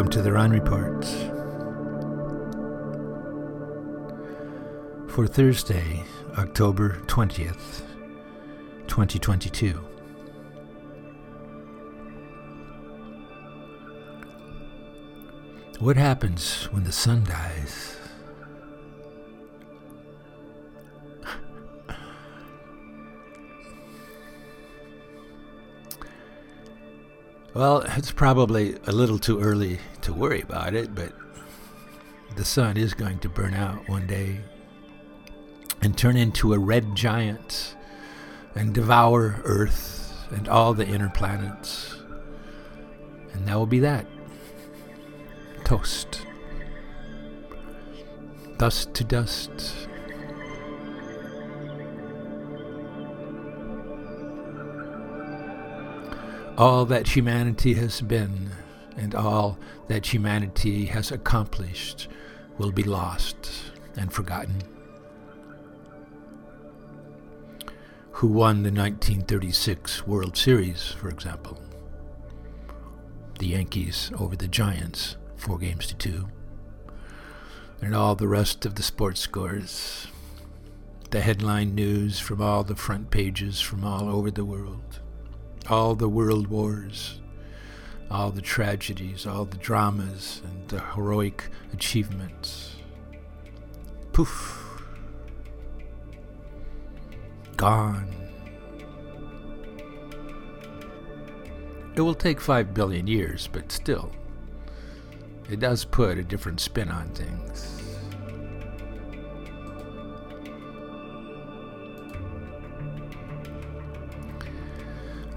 Welcome to the Ron Report. For Thursday, October 20th, 2022. What happens when the sun dies? Well, it's probably a little too early to worry about it, but the sun is going to burn out one day and turn into a red giant and devour Earth and all the inner planets. And that will be that. Toast. Dust to dust. All that humanity has been and all that humanity has accomplished will be lost and forgotten. Who won the 1936 World Series, for example? The Yankees over the Giants, four games to two. And all the rest of the sports scores. The headline news from all the front pages from all over the world all the world wars, all the tragedies, all the dramas, and the heroic achievements. Poof. Gone. It will take five billion years, but still, it does put a different spin on things.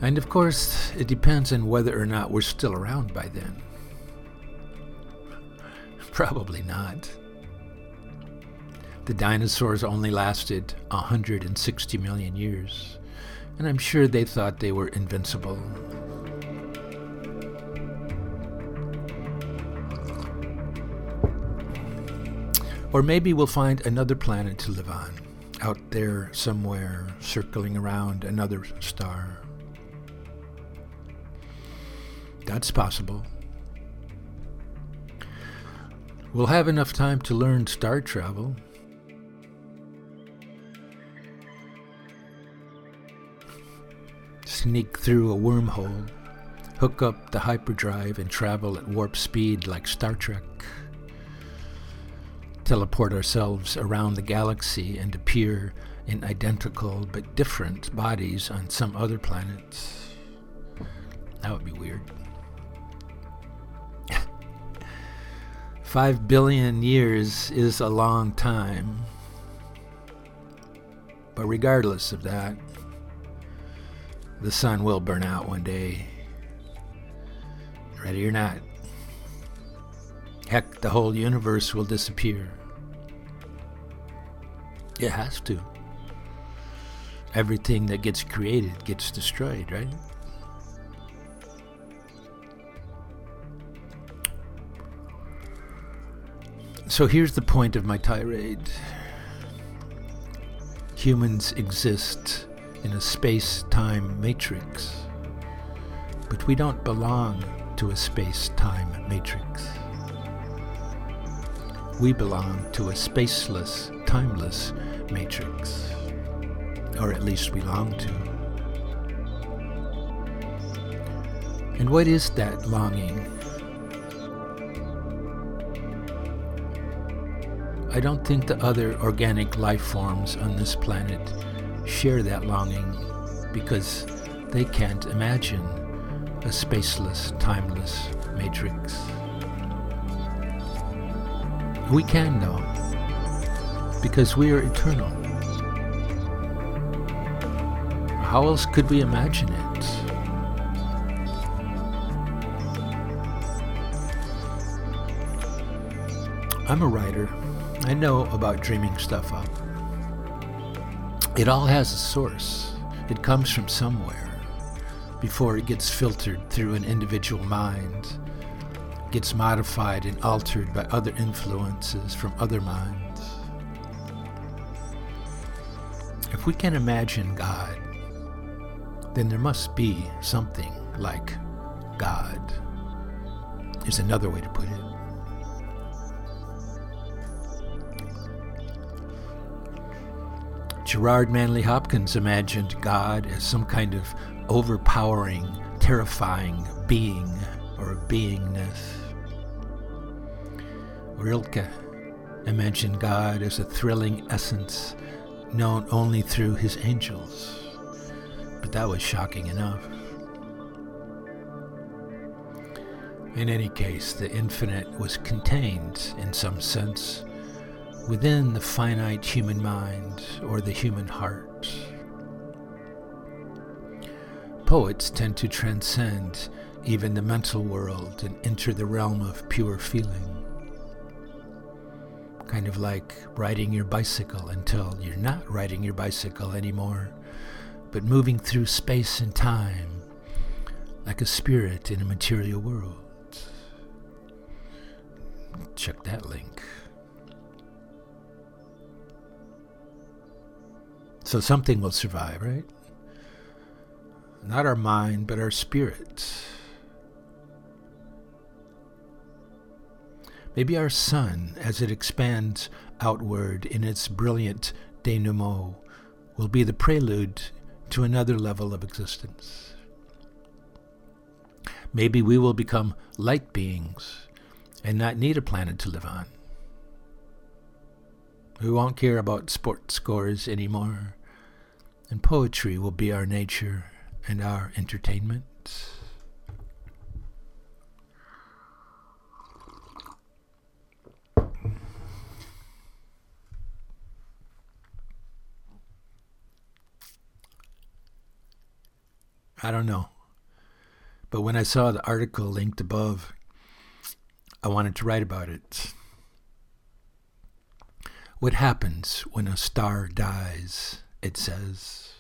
And of course, it depends on whether or not we're still around by then. Probably not. The dinosaurs only lasted 160 million years, and I'm sure they thought they were invincible. Or maybe we'll find another planet to live on, out there somewhere, circling around another star. That's possible. We'll have enough time to learn star travel. Sneak through a wormhole, hook up the hyperdrive, and travel at warp speed like Star Trek. Teleport ourselves around the galaxy and appear in identical but different bodies on some other planets. That would be weird. Five billion years is a long time. But regardless of that, the sun will burn out one day. Ready or not. Heck, the whole universe will disappear. It has to. Everything that gets created gets destroyed, right? So here's the point of my tirade humans exist in a space time matrix, but we don't belong to a space time matrix. We belong to a spaceless, timeless matrix, or at least we long to. And what is that longing I don't think the other organic life forms on this planet share that longing because they can't imagine a spaceless, timeless matrix. We can, though, because we are eternal. How else could we imagine it? I'm a writer. I know about dreaming stuff up. It all has a source. It comes from somewhere before it gets filtered through an individual mind, gets modified and altered by other influences from other minds. If we can imagine God, then there must be something like God. is another way to put it. Gerard Manley Hopkins imagined God as some kind of overpowering, terrifying being or beingness. Rilke imagined God as a thrilling essence known only through his angels. But that was shocking enough. In any case, the infinite was contained, in some sense, within the finite human mind or the human heart. Poets tend to transcend even the mental world and enter the realm of pure feeling. Kind of like riding your bicycle until you're not riding your bicycle anymore, but moving through space and time like a spirit in a material world. Check that link. So something will survive, right? Not our mind, but our spirit. Maybe our sun, as it expands outward in its brilliant denouement, will be the prelude to another level of existence. Maybe we will become light beings and not need a planet to live on. We won't care about sports scores anymore, and poetry will be our nature and our entertainment. I don't know. But when I saw the article linked above, I wanted to write about it. What happens when a star dies? It says.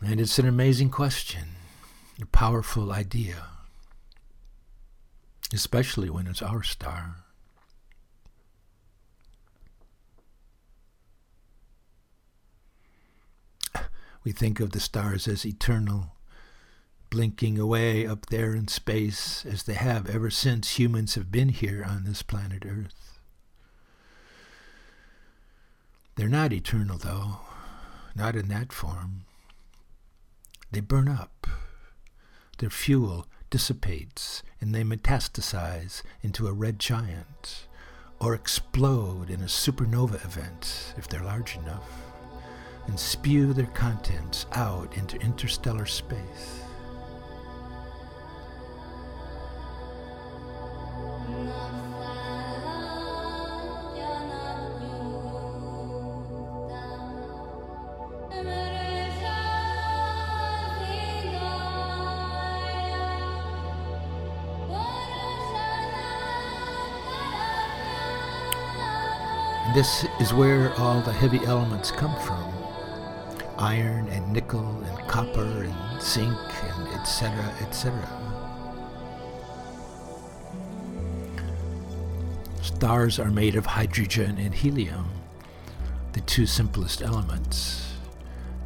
And it's an amazing question, a powerful idea, especially when it's our star. We think of the stars as eternal, blinking away up there in space as they have ever since humans have been here on this planet Earth. They're not eternal, though, not in that form. They burn up. Their fuel dissipates and they metastasize into a red giant or explode in a supernova event if they're large enough and spew their contents out into interstellar space. This is where all the heavy elements come from iron and nickel and copper and zinc and etc. etc. Stars are made of hydrogen and helium, the two simplest elements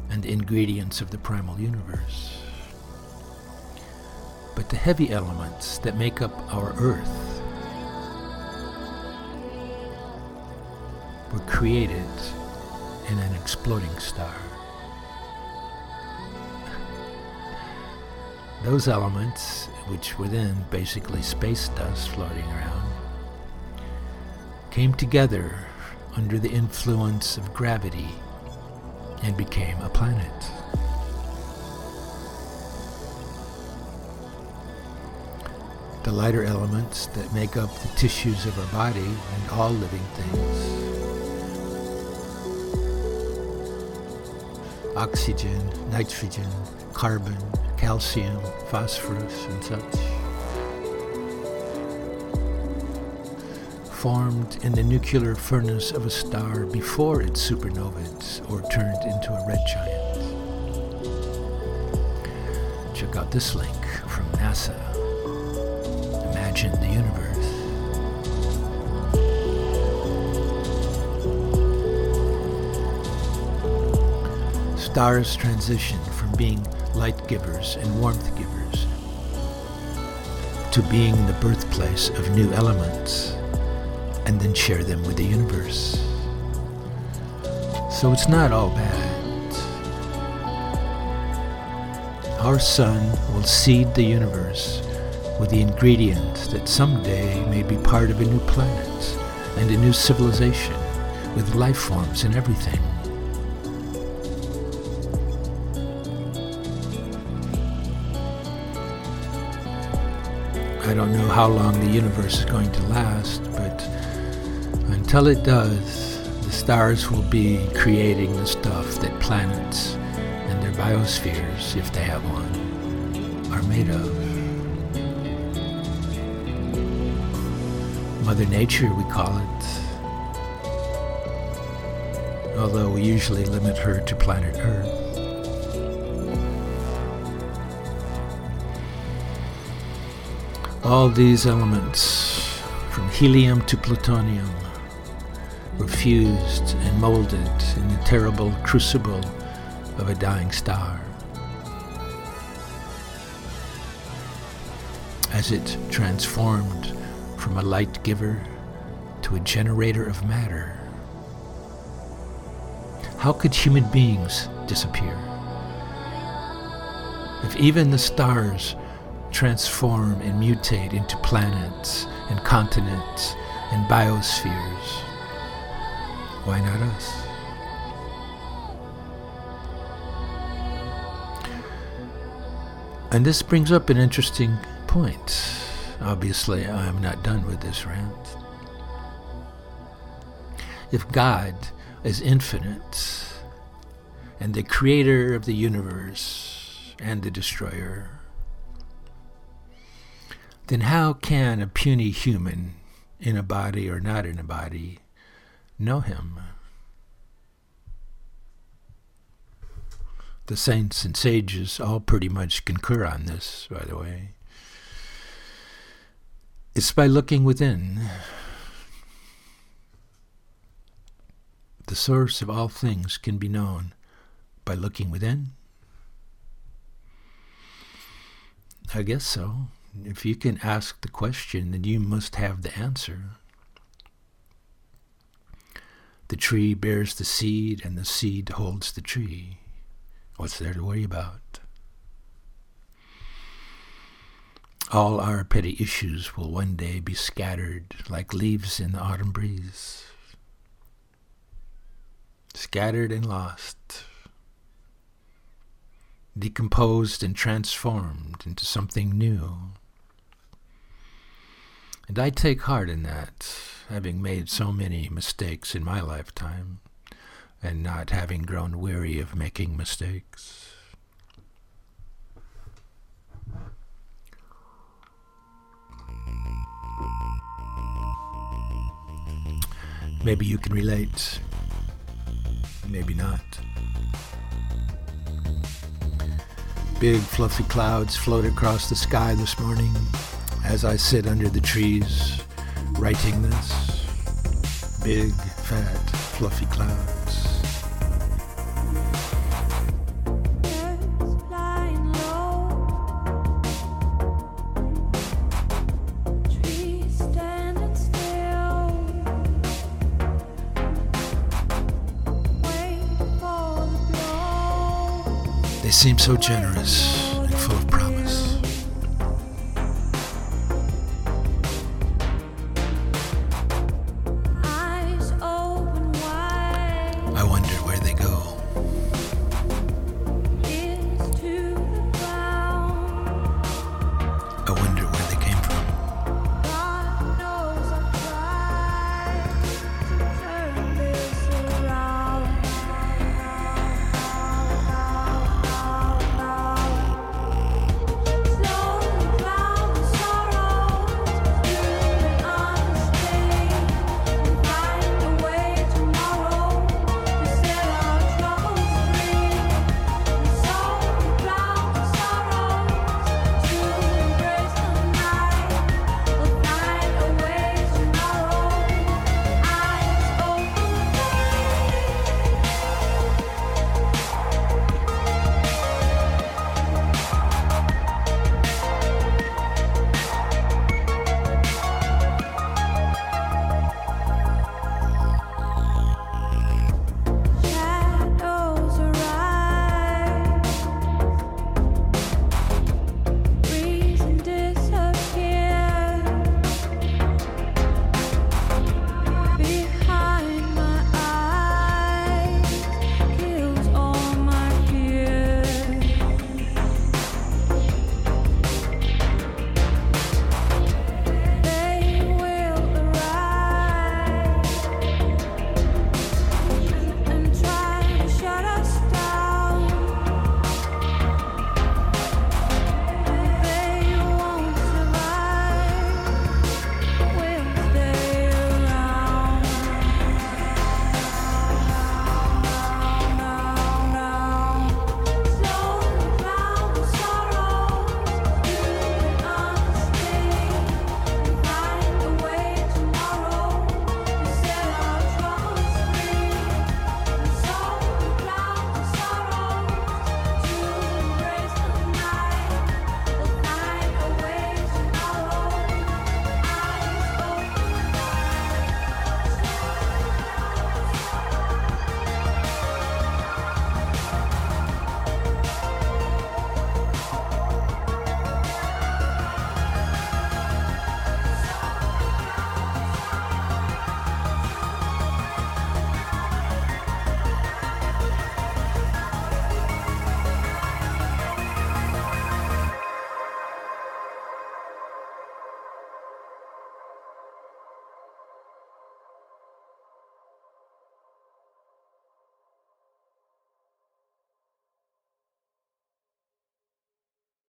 and ingredients of the primal universe. But the heavy elements that make up our Earth were created in an exploding star. Those elements, which were then basically space dust floating around, came together under the influence of gravity and became a planet. The lighter elements that make up the tissues of our body and all living things oxygen, nitrogen, carbon, calcium, phosphorus, and such. Formed in the nuclear furnace of a star before it supernovaed or turned into a red giant. Check out this link from NASA. Imagine the universe. Stars transition from being light givers and warmth givers to being the birthplace of new elements and then share them with the universe. So it's not all bad. Our sun will seed the universe with the ingredients that someday may be part of a new planet and a new civilization with life forms and everything. I don't know how long the universe is going to last, but until it does, the stars will be creating the stuff that planets and their biospheres, if they have one, are made of. Mother Nature, we call it. Although we usually limit her to planet Earth. All these elements, from helium to plutonium, were fused and molded in the terrible crucible of a dying star. As it transformed from a light giver to a generator of matter, how could human beings disappear? If even the stars transform and mutate into planets and continents and biospheres. Why not us? And this brings up an interesting point. Obviously, I'm not done with this rant. If God is infinite and the creator of the universe and the destroyer, then how can a puny human, in a body or not in a body, know him? The saints and sages all pretty much concur on this, by the way. It's by looking within. The source of all things can be known by looking within. I guess so. If you can ask the question, then you must have the answer. The tree bears the seed, and the seed holds the tree. What's there to worry about? All our petty issues will one day be scattered like leaves in the autumn breeze. Scattered and lost decomposed and transformed into something new. And I take heart in that, having made so many mistakes in my lifetime, and not having grown weary of making mistakes. Maybe you can relate, maybe not. Big fluffy clouds float across the sky this morning as I sit under the trees writing this. Big, fat, fluffy clouds. They seem so generous.